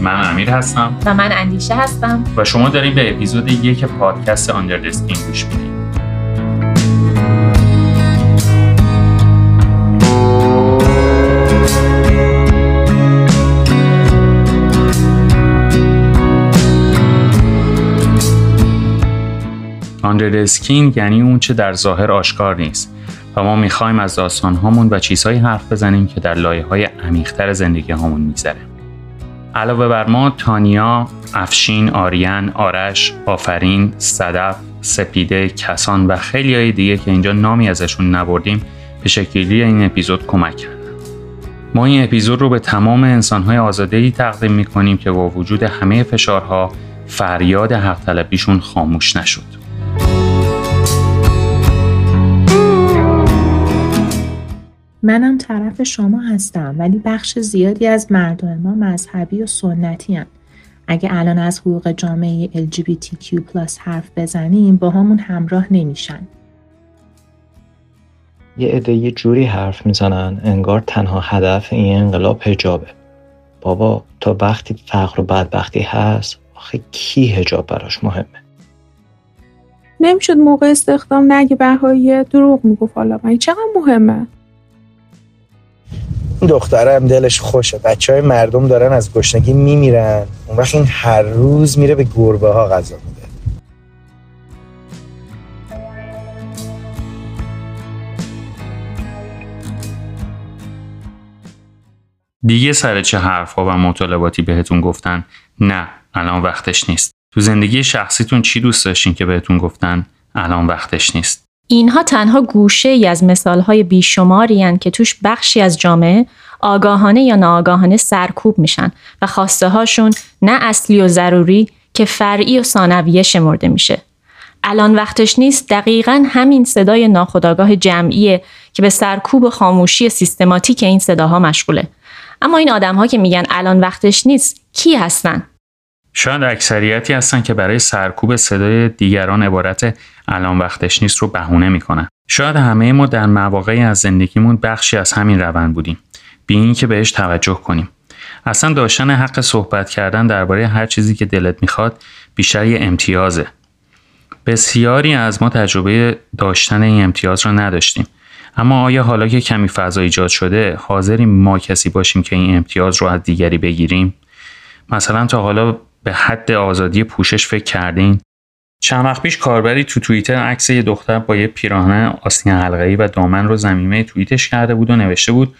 من امیر هستم. و من اندیشه هستم. و شما داریم به اپیزود یک پادکست آندر دسکین گوش می‌دید آندر اسکین یعنی اون چه در ظاهر آشکار نیست و ما می‌خوایم از داستان هامون و چیزهایی حرف بزنیم که در لایه های عمیقتر زندگی هامون میگذره. علاوه بر ما تانیا، افشین، آریان، آرش، آفرین، صدف، سپیده، کسان و خیلی های دیگه که اینجا نامی ازشون نبردیم به شکلی این اپیزود کمک کردن. ما این اپیزود رو به تمام انسانهای آزادهی تقدیم می‌کنیم که با وجود همه فشارها فریاد حق خاموش نشد. منم طرف شما هستم ولی بخش زیادی از مردم ما مذهبی و سنتی هم. اگه الان از حقوق جامعه LGBTQ حرف بزنیم با همون همراه نمیشن. یه عده یه جوری حرف می‌زنن انگار تنها هدف این انقلاب هجابه. بابا تا وقتی فقر و بدبختی هست آخه کی هجاب براش مهمه؟ نمی‌شد موقع استخدام نگه بهایی دروغ می‌گفت حالا چقدر مهمه این دختره هم دلش خوشه. بچه های مردم دارن از گشنگی میمیرن. اون وقت این هر روز میره به گربه ها غذا میده. دیگه سر چه حرفها و مطالباتی بهتون گفتن؟ نه الان وقتش نیست. تو زندگی شخصیتون چی دوست داشتین که بهتون گفتن؟ الان وقتش نیست. اینها تنها گوشه ای از مثالهای بیشماری که توش بخشی از جامعه آگاهانه یا ناآگاهانه سرکوب میشن و خواسته هاشون نه اصلی و ضروری که فرعی و ثانویه شمرده میشه. الان وقتش نیست دقیقا همین صدای ناخودآگاه جمعیه که به سرکوب و خاموشی سیستماتیک این صداها مشغوله. اما این آدم ها که میگن الان وقتش نیست کی هستن؟ شاید اکثریتی هستن که برای سرکوب صدای دیگران عبارت الان وقتش نیست رو بهونه می‌کنن. شاید همه ما در مواقعی از زندگیمون بخشی از همین روند بودیم. بی اینکه بهش توجه کنیم. اصلا داشتن حق صحبت کردن درباره هر چیزی که دلت می‌خواد بیشتر یه امتیازه. بسیاری از ما تجربه داشتن این امتیاز رو نداشتیم. اما آیا حالا که کمی فضا ایجاد شده حاضریم ما کسی باشیم که این امتیاز رو از دیگری بگیریم؟ مثلا تا حالا به حد آزادی پوشش فکر کردین چند وقت پیش کاربری تو توییتر عکس یه دختر با یه پیراهن آستین حلقه‌ای و دامن رو زمینه توییتش کرده بود و نوشته بود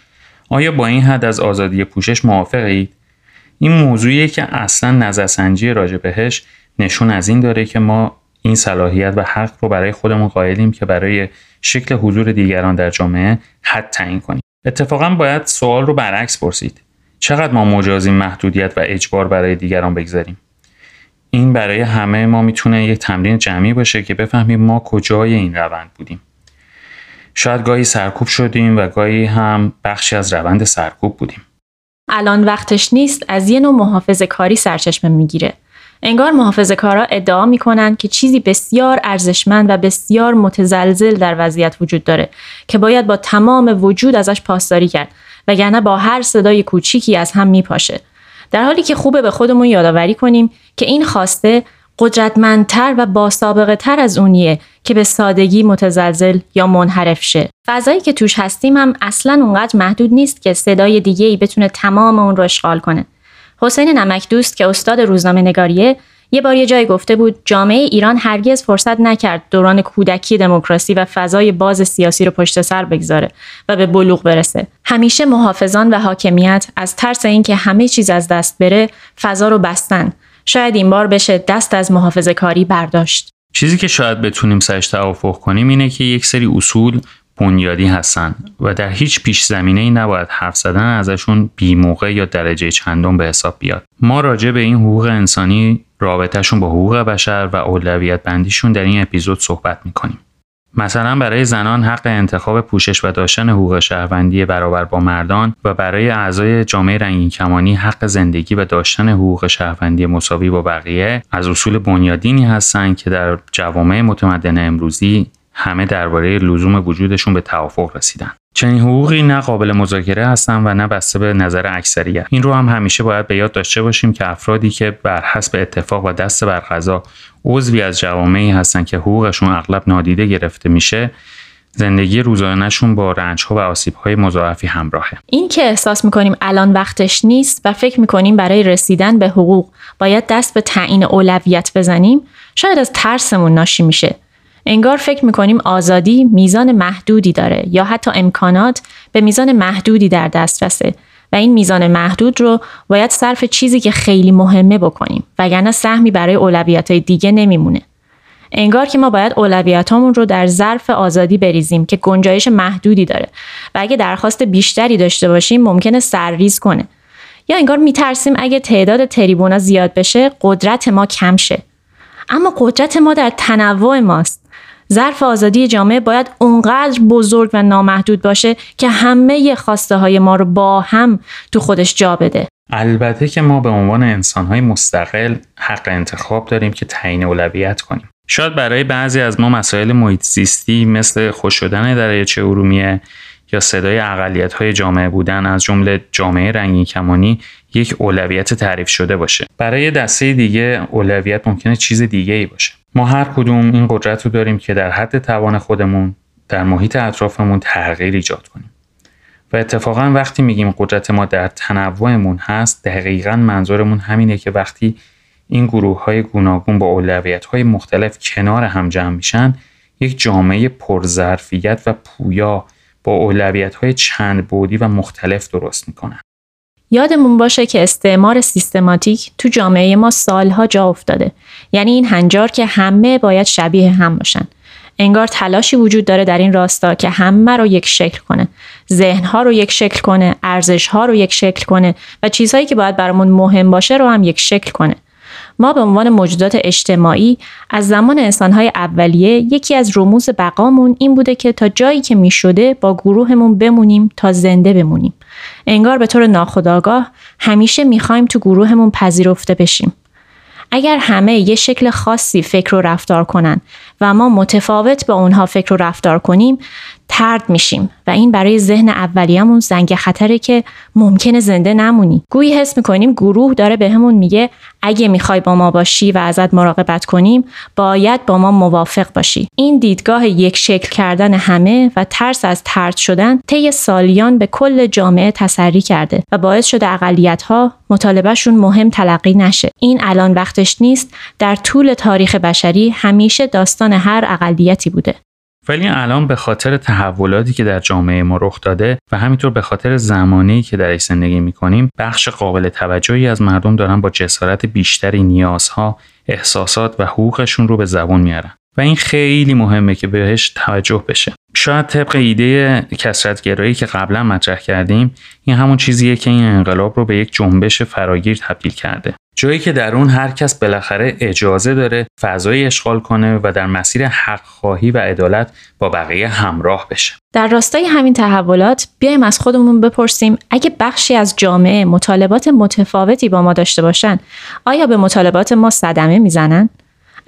آیا با این حد از آزادی پوشش موافقید؟ این موضوعیه که اصلا نظرسنجی راجع بهش نشون از این داره که ما این صلاحیت و حق رو برای خودمون قائلیم که برای شکل حضور دیگران در جامعه حد تعیین کنیم. اتفاقا باید سوال رو برعکس پرسید. چقدر ما مجازی محدودیت و اجبار برای دیگران بگذاریم؟ این برای همه ما می‌تونه یک تمرین جمعی باشه که بفهمیم ما کجای این روند بودیم. شاید گاهی سرکوب شدیم و گاهی هم بخشی از روند سرکوب بودیم. الان وقتش نیست از یه نوع محافظه کاری سرچشمه می‌گیره. انگار محافظه کارا ادعا می‌کنن که چیزی بسیار ارزشمند و بسیار متزلزل در وضعیت وجود داره که باید با تمام وجود ازش پاسداری کرد وگرنه با هر صدای کوچیکی از هم میپاشه. در حالی که خوبه به خودمون یادآوری کنیم که این خواسته قدرتمندتر و با سابقه تر از اونیه که به سادگی متزلزل یا منحرف شه. فضایی که توش هستیم هم اصلا اونقدر محدود نیست که صدای دیگه ای بتونه تمام اون رو اشغال کنه. حسین نمک دوست که استاد روزنامه نگاریه یه بار یه جای گفته بود جامعه ایران هرگز فرصت نکرد دوران کودکی دموکراسی و فضای باز سیاسی رو پشت سر بگذاره و به بلوغ برسه. همیشه محافظان و حاکمیت از ترس اینکه همه چیز از دست بره فضا رو بستن. شاید این بار بشه دست از محافظه کاری برداشت. چیزی که شاید بتونیم سرش توافق کنیم اینه که یک سری اصول بنیادی هستن و در هیچ پیش زمینه ای نباید حرف زدن ازشون بی موقع یا درجه چندم به حساب بیاد. ما راجع به این حقوق انسانی رابطهشون با حقوق بشر و اولویت بندیشون در این اپیزود صحبت می‌کنیم. مثلا برای زنان حق انتخاب پوشش و داشتن حقوق شهروندی برابر با مردان و برای اعضای جامعه رنگین کمانی حق زندگی و داشتن حقوق شهروندی مساوی با بقیه از اصول بنیادینی هستند که در جوامع متمدن امروزی همه درباره لزوم وجودشون به توافق رسیدن. چنین حقوقی نه قابل مذاکره هستن و نه بسته به نظر اکثریت. این رو هم همیشه باید به یاد داشته باشیم که افرادی که بر حسب اتفاق و دست بر قضا عضوی از جوامعی هستن که حقوقشون اغلب نادیده گرفته میشه زندگی روزانهشون با رنج ها و آسیب های مضاعفی همراهه. این که احساس می‌کنیم الان وقتش نیست و فکر می‌کنیم برای رسیدن به حقوق باید دست به تعیین اولویت بزنیم شاید از ترسمون ناشی میشه. انگار فکر می‌کنیم آزادی میزان محدودی داره یا حتی امکانات به میزان محدودی در دسترسه و این میزان محدود رو باید صرف چیزی که خیلی مهمه بکنیم وگرنه سهمی برای اولویت دیگه نمیمونه. انگار که ما باید اولویتامون رو در ظرف آزادی بریزیم که گنجایش محدودی داره و اگه درخواست بیشتری داشته باشیم ممکنه سرریز کنه. یا انگار میترسیم اگه تعداد تریبونا زیاد بشه قدرت ما کم شه. اما قدرت ما در تنوع ماست. ظرف آزادی جامعه باید اونقدر بزرگ و نامحدود باشه که همه خواسته های ما رو با هم تو خودش جا بده. البته که ما به عنوان انسانهای مستقل حق انتخاب داریم که تعیین اولویت کنیم. شاید برای بعضی از ما مسائل محیط زیستی مثل خوش شدن دریاچه ارومیه یا صدای اقلیت های جامعه بودن از جمله جامعه رنگین کمانی یک اولویت تعریف شده باشه. برای دسته دیگه اولویت ممکنه چیز دیگه ای باشه. ما هر کدوم این قدرت رو داریم که در حد توان خودمون در محیط اطرافمون تغییر ایجاد کنیم و اتفاقا وقتی میگیم قدرت ما در تنوعمون هست دقیقا منظورمون همینه که وقتی این گروه های گوناگون با اولویت های مختلف کنار هم جمع میشن یک جامعه پرظرفیت و پویا با اولویت های چند بودی و مختلف درست می‌کنن. یادمون باشه که استعمار سیستماتیک تو جامعه ما سالها جا افتاده. یعنی این هنجار که همه باید شبیه هم باشن. انگار تلاشی وجود داره در این راستا که همه رو یک شکل کنه. ذهنها رو یک شکل کنه، ارزشها رو یک شکل کنه و چیزهایی که باید برامون مهم باشه رو هم یک شکل کنه. ما به عنوان موجودات اجتماعی از زمان انسانهای اولیه یکی از رموز بقامون این بوده که تا جایی که می شده با گروهمون بمونیم تا زنده بمونیم. انگار به طور ناخودآگاه همیشه می‌خوایم تو گروهمون پذیرفته بشیم. اگر همه یه شکل خاصی فکر و رفتار کنن و ما متفاوت با اونها فکر و رفتار کنیم ترد میشیم و این برای ذهن اولیه‌مون زنگ خطره که ممکنه زنده نمونی. گویی حس می‌کنیم گروه داره بهمون به میگه اگه می‌خوای با ما باشی و ازت مراقبت کنیم باید با ما موافق باشی. این دیدگاه یک شکل کردن همه و ترس از ترد شدن طی سالیان به کل جامعه تسری کرده و باعث شده اقلیت ها مطالبهشون مهم تلقی نشه. این الان وقتش نیست. در طول تاریخ بشری همیشه داستان هر اقلیتی بوده. ولی الان به خاطر تحولاتی که در جامعه ما رخ داده و همینطور به خاطر زمانی که درش زندگی می‌کنیم بخش قابل توجهی از مردم دارن با جسارت بیشتری نیازها احساسات و حقوقشون رو به زبون میارن. و این خیلی مهمه که بهش توجه بشه شاید طبق ایده کسرتگرایی که قبلا مطرح کردیم این همون چیزیه که این انقلاب رو به یک جنبش فراگیر تبدیل کرده جایی که در اون هر کس بالاخره اجازه داره فضای اشغال کنه و در مسیر حق خواهی و عدالت با بقیه همراه بشه. در راستای همین تحولات بیایم از خودمون بپرسیم اگه بخشی از جامعه مطالبات متفاوتی با ما داشته باشن آیا به مطالبات ما صدمه می‌زنن؟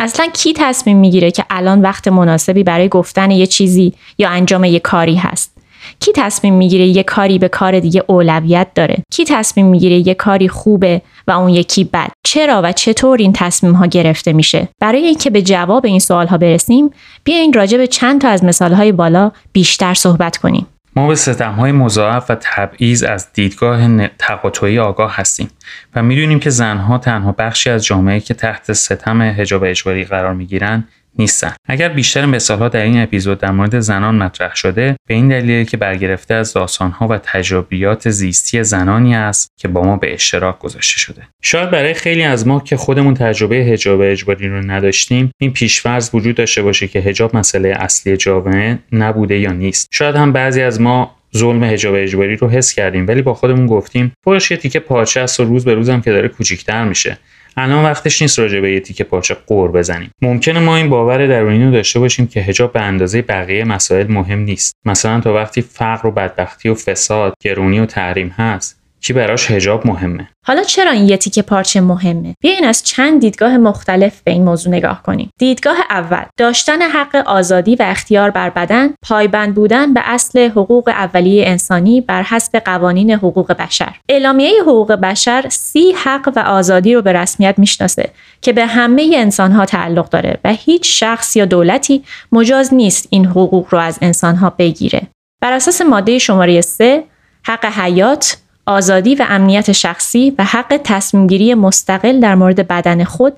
اصلا کی تصمیم می‌گیره که الان وقت مناسبی برای گفتن یه چیزی یا انجام یه کاری هست؟ کی تصمیم می‌گیره یه کاری به کار دیگه اولویت داره؟ کی تصمیم می‌گیره یه کاری خوبه و اون یکی بد؟ چرا و چطور این تصمیم ها گرفته میشه؟ برای اینکه به جواب این سوال ها برسیم بیاین راجع به چند تا از مثال های بالا بیشتر صحبت کنیم. ما به ستم های مضاعف و تبعیض از دیدگاه تقاطعی آگاه هستیم و می‌دونیم که زنها تنها بخشی از جامعه که تحت ستم حجاب اجباری قرار می‌گیرند نیستن. اگر بیشتر مثالها در این اپیزود در مورد زنان مطرح شده به این دلیل که برگرفته از داستانها و تجربیات زیستی زنانی است که با ما به اشتراک گذاشته شده. شاید برای خیلی از ما که خودمون تجربه حجاب اجباری رو نداشتیم این پیشفرض وجود داشته باشه که حجاب مسئله اصلی جامعه نبوده یا نیست. شاید هم بعضی از ما ظلم حجاب اجباری رو حس کردیم ولی با خودمون گفتیم باش یه تیکه پارچه است و روز به روزم که داره کوچیکتر میشه. الان وقتش نیست راجع به یه تیکه پارچه قور بزنیم. ممکنه ما این باور درونی رو داشته باشیم که حجاب به اندازه بقیه مسائل مهم نیست. مثلا تا وقتی فقر و بدبختی و فساد گرونی و تحریم هست کی براش هجاب مهمه؟ حالا چرا این یه تیکه پارچه مهمه؟ بیاین از چند دیدگاه مختلف به این موضوع نگاه کنیم. دیدگاه اول داشتن حق آزادی و اختیار بر بدن پایبند بودن به اصل حقوق اولیه انسانی بر حسب قوانین حقوق بشر. اعلامیه حقوق بشر سی حق و آزادی رو به رسمیت می‌شناسه که به همه انسانها تعلق داره و هیچ شخص یا دولتی مجاز نیست این حقوق رو از انسانها بگیره. بر اساس ماده شماره 3 حق حیات آزادی و امنیت شخصی و حق تصمیمگیری مستقل در مورد بدن خود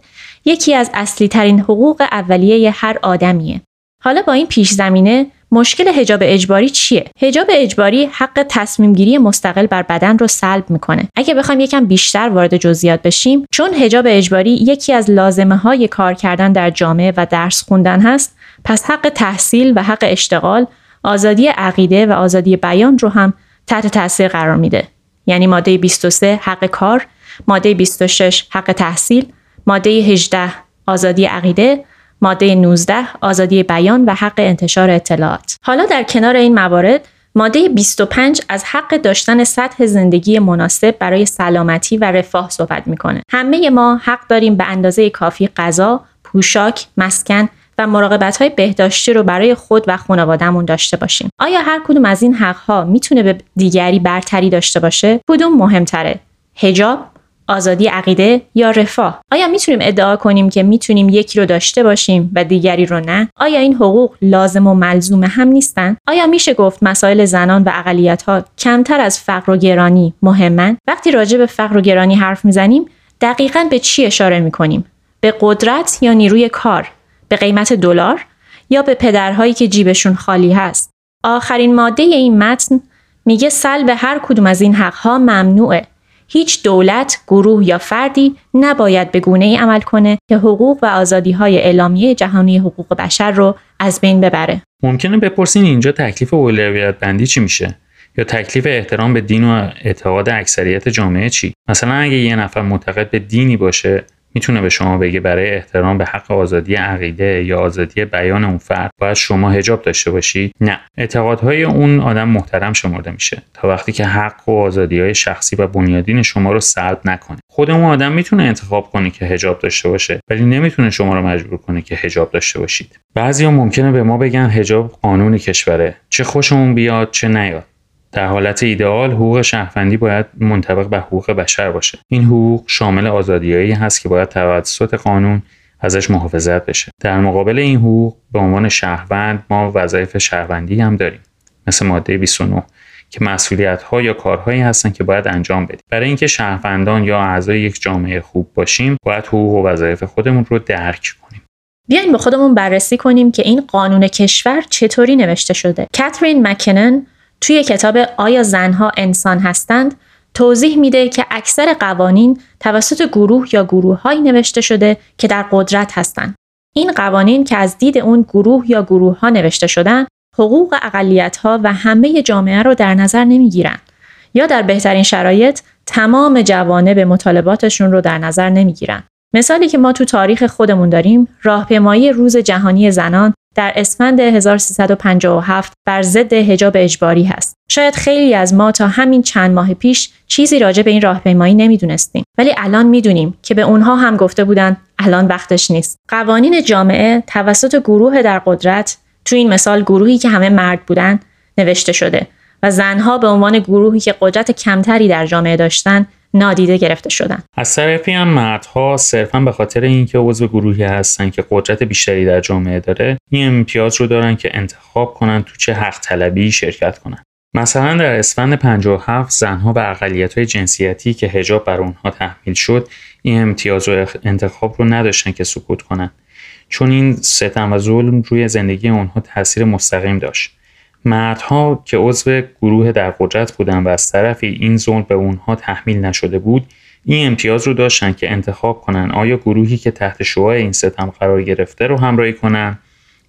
یکی از اصلی ترین حقوق اولیه هر آدمیه. حالا با این پیش زمینه مشکل هجاب اجباری چیه؟ هجاب اجباری حق تصمیم گیری مستقل بر بدن رو سلب می‌کنه. اگه بخوایم یکم بیشتر وارد جزئیات بشیم، چون هجاب اجباری یکی از لازمه های کار کردن در جامعه و درس خوندن هست، پس حق تحصیل و حق اشتغال، آزادی عقیده و آزادی بیان رو هم تحت تاثیر قرار میده. یعنی ماده 23 حق کار، ماده 26 حق تحصیل، ماده 18 آزادی عقیده، ماده 19 آزادی بیان و حق انتشار اطلاعات. حالا در کنار این موارد ماده 25 از حق داشتن سطح زندگی مناسب برای سلامتی و رفاه صحبت می‌کنه. همه ما حق داریم به اندازه کافی غذا، پوشاک، مسکن و مراقبت های بهداشتی رو برای خود و خانوادهمون داشته باشیم. آیا هر کدوم از این حق ها می‌تونه به دیگری برتری داشته باشه؟ کدوم مهمتره؟ هجاب آزادی عقیده یا رفاه آیا می‌تونیم ادعا کنیم که می‌تونیم یکی رو داشته باشیم و دیگری رو نه آیا این حقوق لازم و ملزوم هم نیستن آیا میشه گفت مسائل زنان و اقلیت ها کمتر از فقر و گرانی مهمن وقتی راجع به فقر و گرانی حرف می‌زنیم دقیقا به چی اشاره می‌کنیم به قدرت یا نیروی کار به قیمت دلار یا به پدرهایی که جیبشون خالی هست آخرین ماده این متن میگه سلب هر کدوم از این حقها ممنوعه هیچ دولت، گروه یا فردی نباید به گونه ای عمل کنه که حقوق و آزادی های اعلامیه جهانی حقوق بشر رو از بین ببره. ممکنه بپرسین اینجا تکلیف اولویت بندی چی میشه؟ یا تکلیف احترام به دین و اعتقاد اکثریت جامعه چی؟ مثلا اگه یه نفر معتقد به دینی باشه می‌تونه به شما بگه برای احترام به حق آزادی عقیده یا آزادی بیان اون فرد باید شما هجاب داشته باشید نه. اعتقادهای اون آدم محترم شمرده میشه تا وقتی که حق و آزادی های شخصی و بنیادین شما رو سلب نکنه. خود اون آدم می‌تونه انتخاب کنه که هجاب داشته باشه ولی نمی‌تونه شما رو مجبور کنه که هجاب داشته باشید. بعضیا ممکنه به ما بگن هجاب قانون کشوره. چه خوشمون بیاد چه نیاد. در حالت ایدئال حقوق شهروندی باید منطبق به حقوق بشر باشه. این حقوق شامل آزادیایی هست که باید توسط قانون ازش محافظت بشه. در مقابل این حقوق به عنوان شهروند ما وظایف شهروندی هم داریم. مثل ماده 29 که مسئولیت ها یا کارهایی هستن که باید انجام بدیم. برای اینکه شهروندان یا اعضای یک جامعه خوب باشیم باید حقوق و وظایف خودمون رو درک کنیم. بیاین با خودمون بررسی کنیم که این قانون کشور چطوری نوشته شده. کاترین مکنن توی کتاب آیا زنها انسان هستند توضیح میده که اکثر قوانین توسط گروه یا گروههایی نوشته شده که در قدرت هستند. این قوانین که از دید اون گروه یا گروه ها نوشته شدن حقوق اقلیت ها و همه جامعه رو در نظر نمی‌گیرن یا در بهترین شرایط تمام جوانه به مطالباتشون رو در نظر نمی‌گیرن. مثالی که ما تو تاریخ خودمون داریم راهپیمایی روز جهانی زنان در اسفند 1357 بر ضد حجاب اجباری هست. شاید خیلی از ما تا همین چند ماه پیش چیزی راجع به این راهپیمایی نمی‌دونستیم ولی الان می‌دونیم که به اونها هم گفته بودن الان وقتش نیست. قوانین جامعه توسط گروه در قدرت تو این مثال گروهی که همه مرد بودن نوشته شده و زنها به عنوان گروهی که قدرت کمتری در جامعه داشتن نادیده گرفته شدن. از طرفی هم مردها صرفا به خاطر اینکه عضو گروهی هستن که قدرت بیشتری در جامعه داره این امتیاز رو دارن که انتخاب کنن تو چه حق طلبی شرکت کنن. مثلا در اسفند 57 زنها به اقلیت های جنسیتی که هجاب بر اونها تحمیل شد این امتیاز و انتخاب رو نداشتن که سکوت کنن. چون این ستم و ظلم روی زندگی اونها تاثیر مستقیم داشت. مردها که عضو گروه در قدرت بودند و از طرفی این ظلم به اونها تحمیل نشده بود این امتیاز رو داشتن که انتخاب کنن آیا گروهی که تحت شعاع این ستم قرار گرفته رو همراهی کنن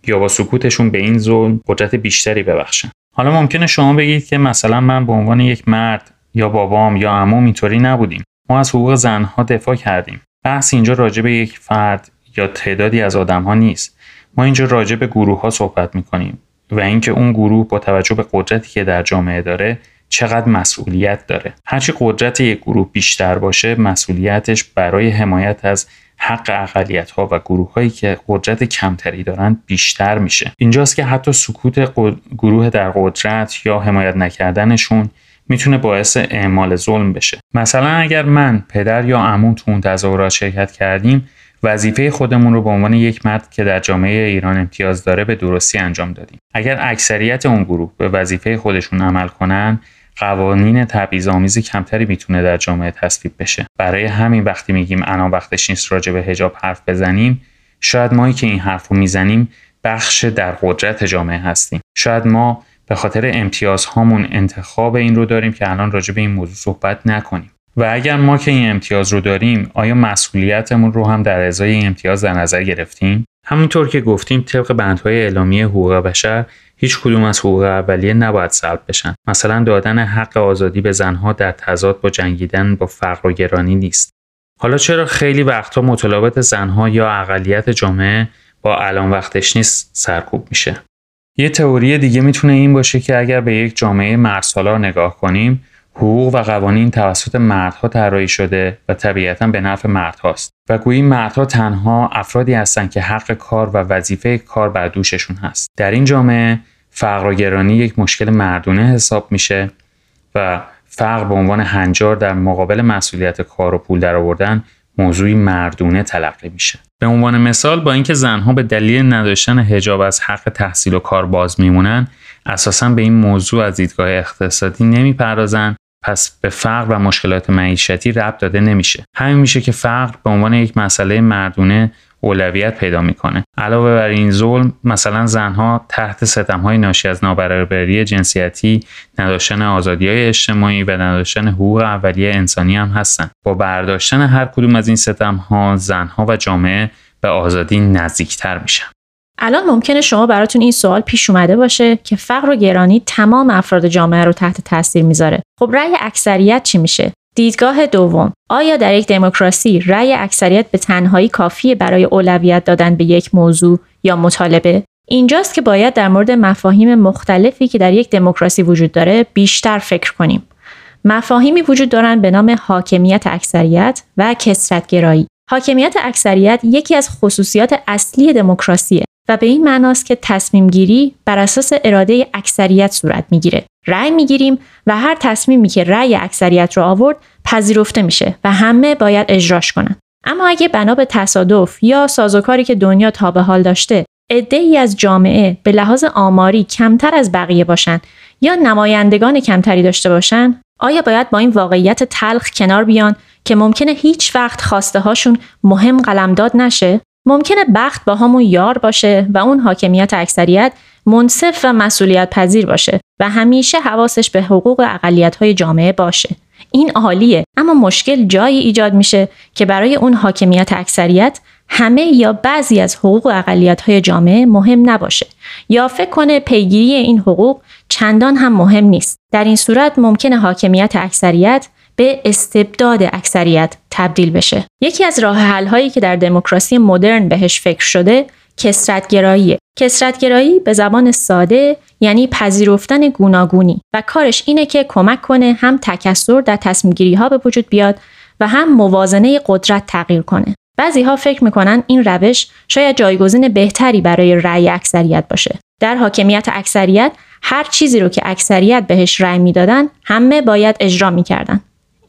یا با سکوتشون به این ظلم قدرت بیشتری ببخشن حالا ممکنه شما بگید که مثلا من به عنوان یک مرد یا بابام یا عموم اینطوری نبودیم. ما از حقوق زنها دفاع کردیم. بحث اینجا راجع به یک فرد یا تعدادی از آدمها نیست. ما اینجا راجع به گروه ها صحبت می‌کنیم. و اینکه اون گروه با توجه به قدرتی که در جامعه داره چقدر مسئولیت داره. هرچی قدرت یک گروه بیشتر باشه مسئولیتش برای حمایت از حق اقلیت ها و گروه هایی که قدرت کمتری دارند بیشتر میشه. اینجاست که حتی سکوت گروه در قدرت یا حمایت نکردنشون می‌تونه باعث اعمال ظلم بشه. مثلا اگر من پدر یا عمو تو اون تظاهرات شرکت کردیم وظیفه خودمون رو به عنوان یک مرد که در جامعه ایران امتیاز داره به درستی انجام دادیم. اگر اکثریت اون گروه به وظیفه خودشون عمل کنن قوانین تبعیض‌آمیز کمتری می‌تونه در جامعه تصویب بشه. برای همین وقتی میگیم الان وقتش نیست راجع به حجاب حرف بزنیم شاید مایی که این حرف رو می‌زنیم بخش در قدرت جامعه هستیم. شاید ما به خاطر امتیازهامون انتخاب این رو داریم که الان راجع به این موضوع صحبت نکنیم. و اگر ما که این امتیاز رو داریم آیا مسئولیتمون رو هم در ازای این امتیاز در نظر گرفتیم؟ همونطور که گفتیم طبق بندهای اعلامیه حقوق بشر هیچ کدوم از حقوق اولیه نباید سلب بشن. مثلا دادن حق آزادی به زنها در تضاد با جنگیدن با فقر و گرانی نیست. حالا چرا خیلی وقتها مطالبات زنها یا اقلیت جامعه با الان وقتش نیست سرکوب میشه؟ یه تئوری دیگه می‌تونه این باشه که اگر به یک جامعه مردسالار نگاه کنیم حقوق و قوانین توسط مردها طراحی شده و طبیعتا به نفع مردهاست. و گویی مردها تنها افرادی هستند که حق کار و وظیفه کار بر دوششون هست. در این جامعه فقر و گرانی یک مشکل مردونه حساب میشه و فقر به عنوان هنجار در مقابل مسئولیت کار و پول درآوردن موضوعی مردونه تلقی میشه. به عنوان مثال با اینکه زنها به دلیل نداشتن حجاب از حق تحصیل و کار باز میمونن اساسا به این موضوع از دیدگاه اقتصادی نمی‌پردازن پس به فقر و مشکلات معیشتی ربط داده نمیشه. همین میشه که فقر به عنوان یک مسئله مردونه اولویت پیدا می‌کنه. علاوه بر این ظلم مثلا زنها تحت ستم های ناشی از نابرابری جنسیتی نداشتن آزادی های اجتماعی و نداشتن حقوق اولیه انسانی هم هستن. با برداشتن هر کدوم از این ستم ها زنها و جامعه به آزادی نزدیکتر میشن. الان ممکنه شما براتون این سوال پیش اومده باشه که فقر و گرانی تمام افراد جامعه رو تحت تاثیر می‌ذاره. خب رأی اکثریت چی میشه؟ دیدگاه دوم. آیا در یک دموکراسی رأی اکثریت به تنهایی کافیه برای اولویت دادن به یک موضوع یا مطالبه؟ اینجاست که باید در مورد مفاهیم مختلفی که در یک دموکراسی وجود داره بیشتر فکر کنیم. مفاهیمی وجود دارند به نام حاکمیت اکثریت و کسرتگرایی حاکمیت اکثریت یکی از خصوصیات اصلی دموکراسیه. و به این معناست که تصمیم گیری بر اساس اراده اکثریت صورت می‌گیره. رأی می‌گیریم و هر تصمیمی که رأی اکثریت رو آورد پذیرفته میشه و همه باید اجراش کنن. اما اگه بنا به تصادف یا سازوکاری که دنیا تا به حال داشته ای از جامعه به لحاظ آماری کمتر از بقیه باشن یا نمایندگان کمتری داشته باشن آیا باید با این واقعیت تلخ کنار بیان که ممکنه هیچ وقت خواسته هاشون مهم قلمداد نشه ممکنه بخت با همون یار باشه و اون حاکمیت اکثریت منصف و مسئولیت پذیر باشه و همیشه حواسش به حقوق اقلیت های جامعه باشه. این عالیه اما مشکل جایی ایجاد میشه که برای اون حاکمیت اکثریت همه یا بعضی از حقوق اقلیت های جامعه مهم نباشه یا فکر کنه پیگیری این حقوق چندان هم مهم نیست. در این صورت ممکنه حاکمیت اکثریت به استبداد اکثریت تبدیل بشه. یکی از راه حل هایی که در دموکراسی مدرن بهش فکر شده کسرتگراییه. کسرتگرایی به زبان ساده یعنی پذیرفتن گوناگونی و کارش اینه که کمک کنه هم تکسر در تصمیم ها به وجود بیاد و هم موازنه قدرت تغییر کنه. بعضی ها فکر می‌کنن این روش شاید جایگزین بهتری برای رأی اکثریت باشه. در حاکمیت اکثریت هر چیزی رو که اکثریت بهش رأی می‌دادن همه باید اجرا می‌کردن.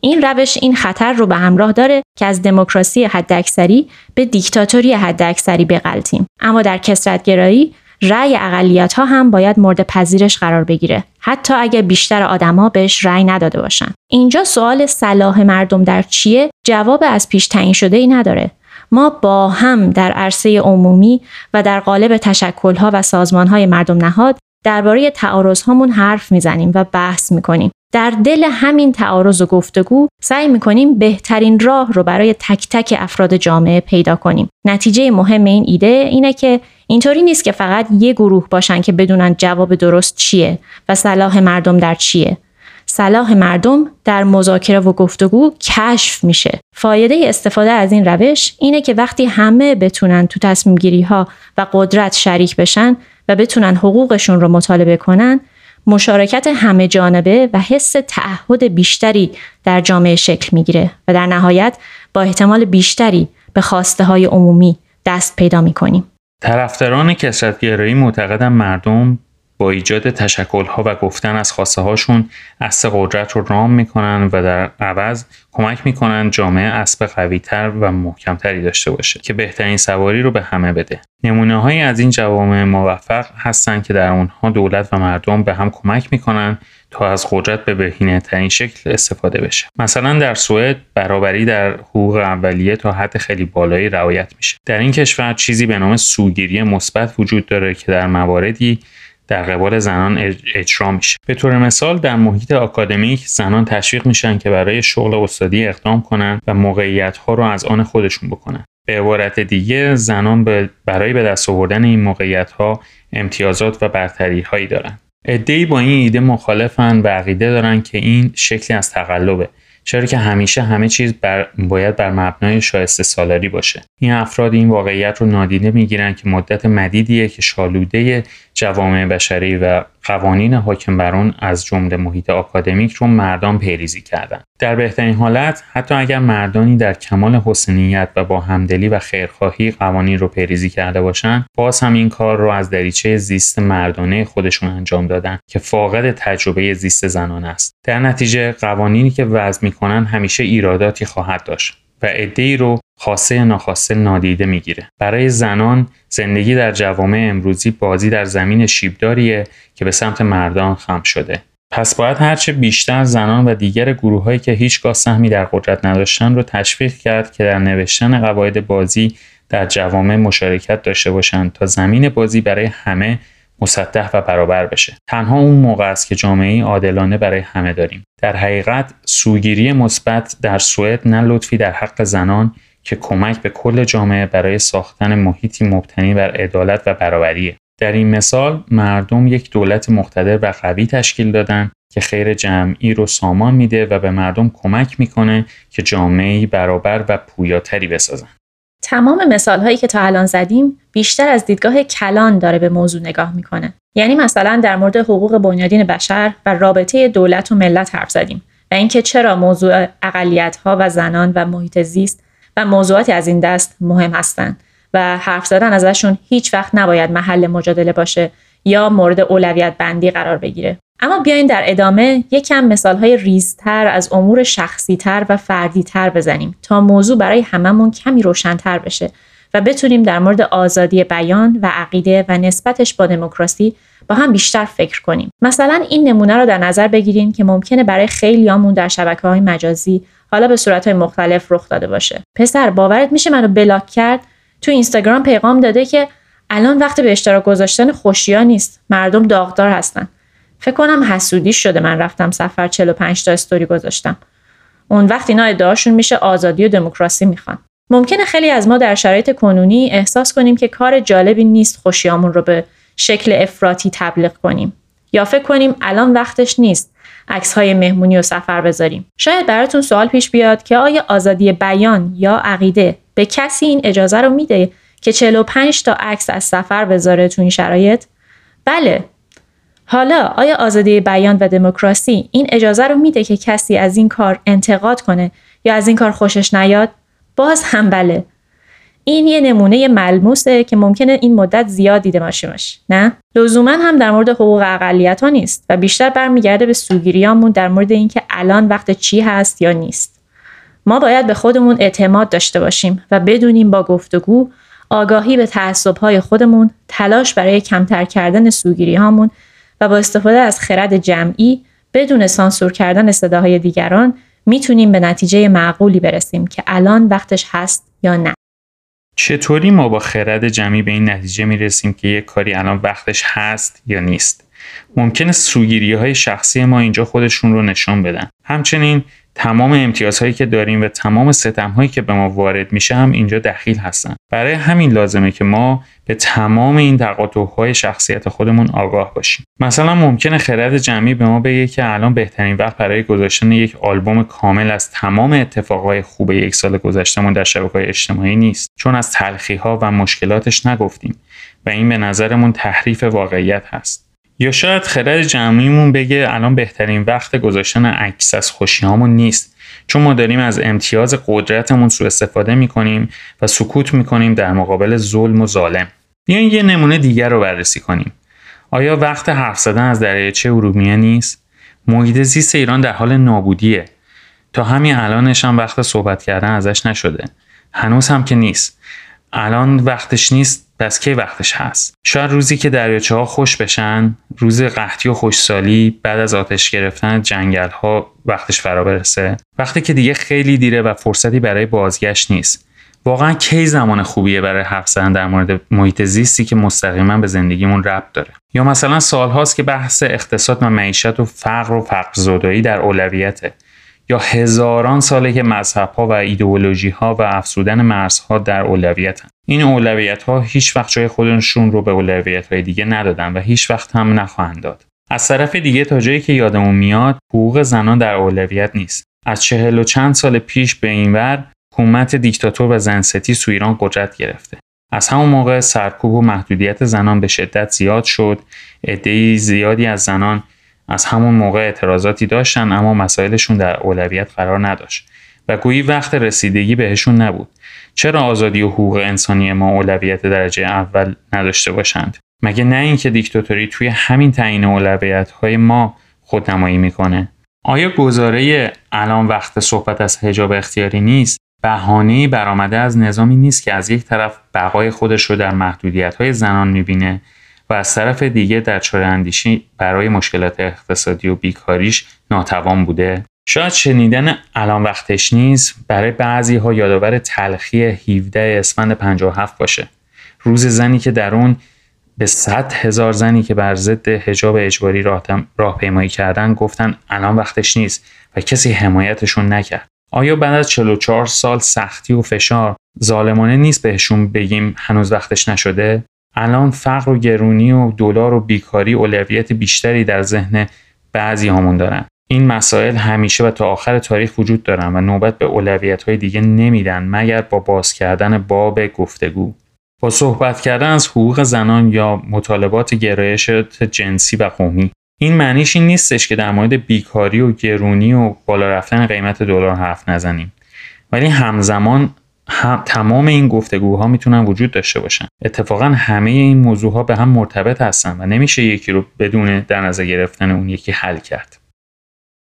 این روش این خطر رو به همراه داره که از دموکراسی حداکثری به دیکتاتوری حداکثری بغلتیم اما در کسرتگرایی رأی اقلیت ها هم باید مورد پذیرش قرار بگیره حتی اگر بیشتر آدما بهش رأی نداده باشن. اینجا سوال صلاح مردم در چیه؟ جواب از پیش تعیین شده ای نداره. ما با هم در عرصه عمومی و در قالب تشکلها و سازمانهای مردم نهاد درباره تعارض هامون حرف می‌زنیم و بحث می‌کنیم. در دل همین تعارض و گفتگو سعی می‌کنیم بهترین راه رو برای تک تک افراد جامعه پیدا کنیم. نتیجه مهم این ایده اینه که اینطوری نیست که فقط یه گروه باشن که بدونن جواب درست چیه و صلاح مردم در چیه. صلاح مردم در مذاکره و گفتگو کشف میشه. فایده استفاده از این روش اینه که وقتی همه بتونن تو تصمیم ها و قدرت شریک بشن و بتونن حقوقشون رو مطالبه کنن مشارکت همه جانبه و حس تعهد بیشتری در جامعه شکل می‌گیره و در نهایت با احتمال بیشتری به خواسته های عمومی دست پیدا می‌کنیم. طرفداران کسرتگرایی معتقدن مردم با ایجاد تشکلها و گفتن از خواسته هاشون اصل قدرت رو رام می‌کنن و در عوض کمک می‌کنن جامعه اسب قویتر و محکمتری داشته باشه که بهترین سواری رو به همه بده. نمونه های از این جوامع موفق هستند که در اونها دولت و مردم به هم کمک می‌کنن تا از قدرت به بهینه ترین شکل استفاده بشه. مثلا در سوئد برابری در حقوق اولیه تا حد خیلی بالایی رعایت میشه. در این کشور چیزی به نام سوگیری مثبت وجود داره که در مواردی در قبال زنان اجرا میشه. به طور مثال در محیط آکادمیک زنان تشویق میشن که برای شغل استادی اقدام کنن و موقعیت ها رو از آن خودشون بکنن. به عبارت دیگه زنان برای به دست آوردن این موقعیت ها امتیازات و برتری هایی دارن. ادعی با این ایده مخالفن و عقیده دارن که این شکلی از تقلبه. چرا که همیشه همه چیز بر باید بر مبنای شایسته سالاری باشه. این افراد این واقعیت رو نادیده می‌گیرن که مدت مدیدیه که شالوده جوامع بشری و قوانین حاکم بر اون از جمله محیط آکادمیک رو مردان پیریزی کردن. در بهترین حالت حتی اگر مردانی در کمال حسنیت و با همدلی و خیرخواهی قوانین رو پیریزی کرده باشن باز هم این کار رو از دریچه زیست مردانه خودشون انجام دادن که فاقد تجربه زیست زنان است. در نتیجه قوانینی که وضع می‌کنن همیشه ایراداتی خواهد داشت. و عدهای رو خاصه ناخواسته نادیده می‌گیره. برای زنان زندگی در جوامع امروزی بازی در زمین شیبداریه که به سمت مردان خم شده. پس باید هرچه بیشتر زنان و دیگر گروههایی که هیچگاه سهمی در قدرت نداشتن رو تشویق کرد که در نوشتن قواعد بازی در جوامع مشارکت داشته باشند تا زمین بازی برای همه مسطح و برابر بشه. تنها اون موقع است که جامعه عادلانه برای همه داریم. در حقیقت سوگیری مثبت در سوئد نه لطفی در حق زنان که کمک به کل جامعه برای ساختن محیطی مبتنی بر عدالت و برابریه. در این مثال مردم یک دولت مقتدر و قوی تشکیل دادن که خیر جمعی رو سامان میده و به مردم کمک می‌کنه که جامعه برابر و پویاتری بسازن. تمام مثال هایی که تا الان زدیم بیشتر از دیدگاه کلان داره به موضوع نگاه می‌کنه. یعنی مثلا در مورد حقوق بنیادین بشر و رابطه دولت و ملت حرف زدیم و اینکه چرا موضوع اقلیت ها و زنان و محیط زیست و موضوعاتی از این دست مهم هستند و حرف زدن ازشون هیچ وقت نباید محل مجادله باشه یا مورد اولویت بندی قرار بگیره اما بیاین در ادامه یکم مثال های ریزتر از امور شخصیتر و فردیتر بزنیم تا موضوع برای هممون کمی روشنتر بشه و بتونیم در مورد آزادی بیان و عقیده و نسبتش با دموکراسی با هم بیشتر فکر کنیم. مثلا این نمونه رو در نظر بگیریم که ممکنه برای خیلیامون در شبکه های مجازی حالا به صورت مختلف رخ داده باشه. پسر باورت میشه منو بلاک کرد تو اینستاگرام پیغام داده که الان وقت به اشتراک گذاشتن خوشیا نیست. مردم داغدار هستن. فکر کنم حسودی شده من رفتم سفر 45 تا استوری گذاشتم. اون وقت اینا ادعاشون میشه آزادی و دموکراسی می‌خوان. ممکنه خیلی از ما در شرایط کنونی احساس کنیم که کار جالبی نیست خوشیامون رو به شکل افراطی تبلیغ کنیم یا فکر کنیم الان وقتش نیست عکس های مهمونی و سفر بذاریم شاید براتون سوال پیش بیاد که آیا آزادی بیان یا عقیده به کسی این اجازه رو میده که 45 تا عکس از سفر بذاره تو این شرایط؟ بله. حالا آیا آزادی بیان و دموکراسی این اجازه رو میده که کسی از این کار انتقاد کنه یا از این کار خوشش نیاد؟ باز هم بله. این یه نمونه ملموسه که ممکنه این مدت زیاد دیده باشه نه؟ لزوما هم در مورد حقوق اقلیت ها نیست و بیشتر برمیگرده به سوگیریامون در مورد اینکه الان وقت چی هست یا نیست. ما باید به خودمون اعتماد داشته باشیم و بدونیم با گفتگو آگاهی به های خودمون تلاش برای کمتر کردن سوگیری هامون و با استفاده از خرد جمعی بدون سانسور کردن صداهای دیگران می‌تونیم به نتیجه معقولی برسیم که الان وقتش هست یا نه. چطوری ما با خرد جمعی به این نتیجه می‌رسیم که یک کاری الان وقتش هست یا نیست؟ ممکنه سوگیری های شخصی ما اینجا خودشون رو نشان بدن. همچنین تمام امتیازهایی که داریم و تمام ستمهایی که به ما وارد میشه هم اینجا دخیل هستن. برای همین لازمه که ما به تمام این تقاطعهای شخصیت خودمون آگاه باشیم. مثلا ممکنه خرد جمعی به ما بگه که الان بهترین وقت برای گذاشتن یک آلبوم کامل از تمام اتفاقهای خوب یک سال گذشتهمون در شبکه‌های اجتماعی نیست. چون از تلخیها و مشکلاتش نگفتیم و این به نظرمون تحریف واقعیت هست. یا شاید خرد جمعیمون بگه الان بهترین وقت گذاشتن عکس از خوشیهامون نیست. چون ما داریم از امتیاز قدرتمون سوء استفاده می‌کنیم و سکوت می‌کنیم در مقابل ظلم و ظالم. بیاین یه نمونه دیگر رو بررسی کنیم. آیا وقت حرف زدن از دریاچه ارومیه نیست؟ محیط زیست ایران در حال نابودیه. تا همین الانش هم وقت صحبت کردن ازش نشده. هنوز هم که نیست. الان وقتش نیست پس کی وقتش هست؟ شاید روزی که دریاچه ها خوش بشن روز قحطی و خوشسالی بعد از آتش گرفتن جنگل ها وقتش فرا برسه. وقتی که دیگه خیلی دیره و فرصتی برای بازگشت نیست. واقعا کی زمان خوبیه برای حرف زدن در مورد محیط زیستی که مستقیما به زندگیمون ربط داره؟ یا مثلا سالهاست که بحث اقتصاد و معیشت و فقر و فقر در اولویته یا هزاران ساله که مذهب ها و ایدئولوژی ها و افسودن مرزها در اولویت این اولویت ها هیچ وقت جای خودشون رو به اولویت های دیگه ندادن و هیچ وقت هم نخواهند داد. از طرف دیگه تا جایی که یادمون میاد حقوق زنان در اولویت نیست. از چهل و چند سال پیش به این ور حکومت دیکتاتور و زنستی تو ایران قدرت گرفته. از همون موقع سرکوب و محدودیت زنان به شدت زیاد شد. عدهای زیادی از زنان از همون موقع اعتراضاتی داشتن اما مسائلشون در اولویت قرار نداشت و گویی وقت رسیدگی بهشون نبود. چرا آزادی و حقوق انسانی ما اولویت درجه اول نداشته باشند؟ مگه نه اینکه دیکتاتوری توی همین تعیین اولویت های ما خودنمایی می‌کنه؟ آیا گزاره الان وقت صحبت از حجاب اختیاری نیست؟ بهانه برآمده از نظامی نیست که از یک طرف بقای خودش رو در محدودیت های زنان می‌بینه و از طرف دیگه در چاره اندیشی برای مشکلات اقتصادی و بیکاریش ناتوان بوده؟ شاید شنیدن الان وقتش نیست برای بعضی ها یادآور تلخی 17 اسفند 57 باشه. روز زنی که در اون به صد هزار زنی که بر ضد حجاب اجباری راهپیمایی کردن گفتن الان وقتش نیست و کسی حمایتشون نکرد. آیا بعد از 44 سال سختی و فشار ظالمانه نیست بهشون بگیم هنوز وقتش نشده؟ الان فقر و گرونی و دلار و بیکاری اولویت بیشتری در ذهن بعضی همون دارن. این مسائل همیشه و تا آخر تاریخ وجود دارن و نوبت به اولویت های دیگه نمیدن مگر با باز کردن باب گفتگو. با صحبت کردن از حقوق زنان یا مطالبات گرایشات جنسی و قومی. این معنیش این نیستش که در مورد بیکاری و گرونی و بالا رفتن قیمت دلار حرف نزنیم. ولی همزمان هم تمام این گفتگوها می‌تونن وجود داشته باشن. اتفاقا همه این موضوع ها به هم مرتبط هستن و نمیشه یکی رو بدون در نظر گرفتن اون یکی حل کرد.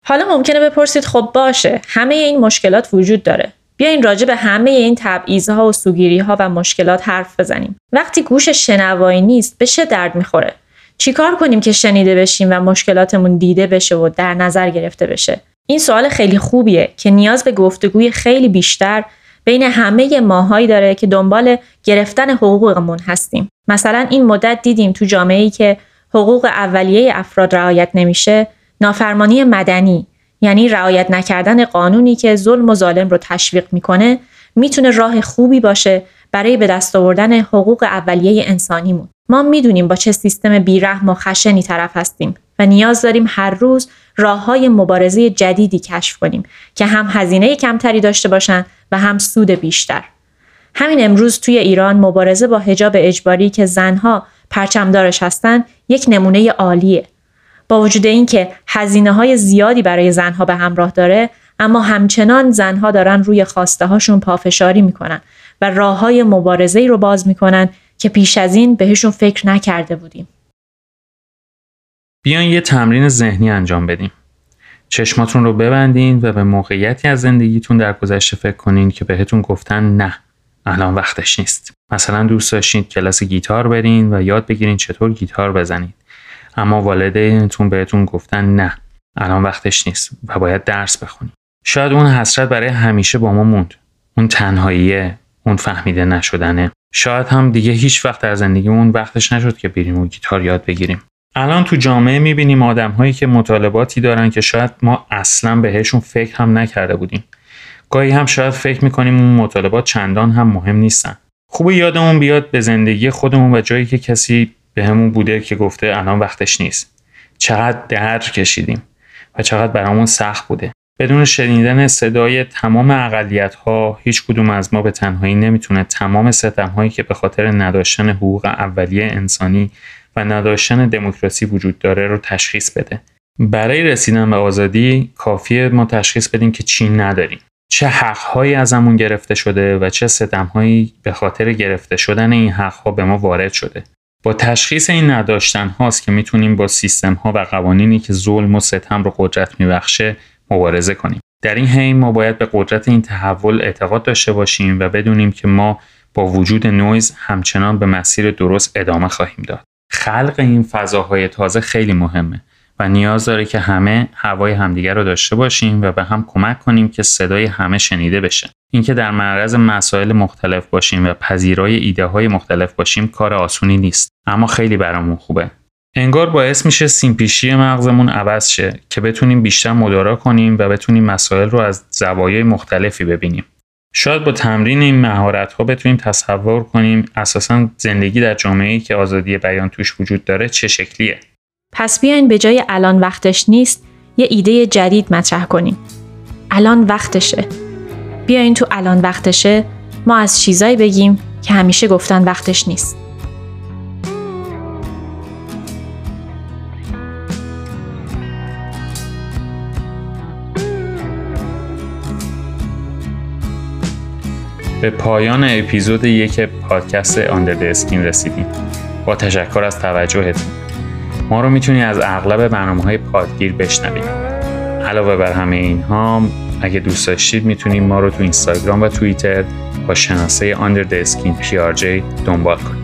حالا ممکنه بپرسید خب باشه همه این مشکلات وجود داره. بیاین راجع به همه این تبعیضها و سوگیری ها و مشکلات حرف بزنیم. وقتی گوش شنوایی نیست به چه درد می‌خوره؟ چیکار کنیم که شنیده بشیم و مشکلاتمون دیده بشه و در نظر گرفته بشه؟ این سوال خیلی خوبیه که نیاز به گفتگوی خیلی بیشتر بین همه ماهایی داره که دنبال گرفتن حقوقمون هستیم. مثلا این مدت دیدیم تو جامعه ای که حقوق اولیه افراد رعایت نمیشه نافرمانی مدنی یعنی رعایت نکردن قانونی که ظلم و ظالم رو تشویق می‌کنه می‌تونه راه خوبی باشه برای به دست آوردن حقوق اولیه انسانیمون ما می‌دونیم با چه سیستم بیرحم و خشنی طرف هستیم و نیاز داریم هر روز راه های مبارزه جدیدی کشف کنیم که هم هزینه کمتری داشته باشند و هم سود بیشتر. همین امروز توی ایران مبارزه با حجاب اجباری که زنها پرچمدارش هستند یک نمونه عالیه. با وجود اینکه هزینه های زیادی برای زنها به همراه داره اما همچنان زنها دارن روی خواسته هاشون پافشاری می‌کنن و راه های مبارزه رو باز می‌کنن که پیش از این بهشون فکر نکرده بودیم. بیاین یه تمرین ذهنی انجام بدیم. چشماتون رو ببندین و به موقعیتی از زندگیتون در گذشته فکر کنین که بهتون گفتن نه الان وقتش نیست. مثلا دوست داشتین کلاس گیتار برین و یاد بگیرین چطور گیتار بزنید. اما والدینتون بهتون گفتن نه الان وقتش نیست و باید درس بخونید. شاید اون حسرت برای همیشه با ما موند. اون تنهاییه، اون فهمیده نشدنه. شاید هم دیگه هیچ وقت در زندگیمون وقتش نشد که بریم و گیتار یاد بگیریم. الان تو جامعه می‌بینیم آدم هایی که مطالباتی دارن که شاید ما اصلا بهشون فکر هم نکرده بودیم. گاهی هم شاید فکر می‌کنیم اون مطالبات چندان هم مهم نیستن. خوبه یادمون بیاد به زندگی خودمون و جایی که کسی بهمون بوده که گفته الان وقتش نیست. چقدر درد کشیدیم و چقدر برامون سخت بوده. بدون شنیدن صدای تمام اقلیت ها هیچ کدوم از ما به تنهایی نمی‌تونه تمام ستم هایی که به خاطر نداشتن حقوق اولیه انسانی و نداشتن دموکراسی وجود داره رو تشخیص بده برای رسیدن به آزادی کافیه ما تشخیص بدیم که چی نداریم چه حقهایی ازمون گرفته شده و چه ستمهایی به خاطر گرفته شدن این حقها به ما وارد شده با تشخیص این نداشتن هاست که می‌تونیم با سیستم ها و قوانینی که ظلم و ستم رو قدرت میبخشه مبارزه کنیم. در این حین ما باید به قدرت این تحول اعتقاد داشته باشیم و بدونیم که ما با وجود نویز همچنان به مسیر درست ادامه خواهیم داد. خلق این فضاهای تازه خیلی مهمه. و نیاز داره که همه هوای همدیگر رو داشته باشیم و به هم کمک کنیم که صدای همه شنیده بشه. اینکه در معرض مسائل مختلف باشیم و پذیرای ایده های مختلف باشیم کار آسونی نیست. اما خیلی برامون خوبه. انگار باعث میشه سیمپیشی مغزمون عوض شه که بتونیم بیشتر مدارا کنیم و بتونیم مسائل رو از زوایای مختلفی ببینیم. شاید با تمرین این مهارت ها بتونیم تصور کنیم اساسا زندگی در جامعه که آزادی بیان توش وجود داره چه شکلیه. پس بیاین به جای الان وقتش نیست یه ایده جدید مطرح کنیم. الان وقتشه. بیاین تو الان وقتشه ما از چیزایی بگیم که همیشه گفتن وقتش نیست. به پایان اپیزود یک پادکست آندر اسکین رسیدیم. با تشکر از توجهتون. ما رو می‌تونی از اغلب برنامه های پادگیر بشنوید علاوه بر همه اینها اگه دوست داشتید می‌تونید ما رو تو اینستاگرام و توییتر با شناسه Skin PRJ دنبال کنید.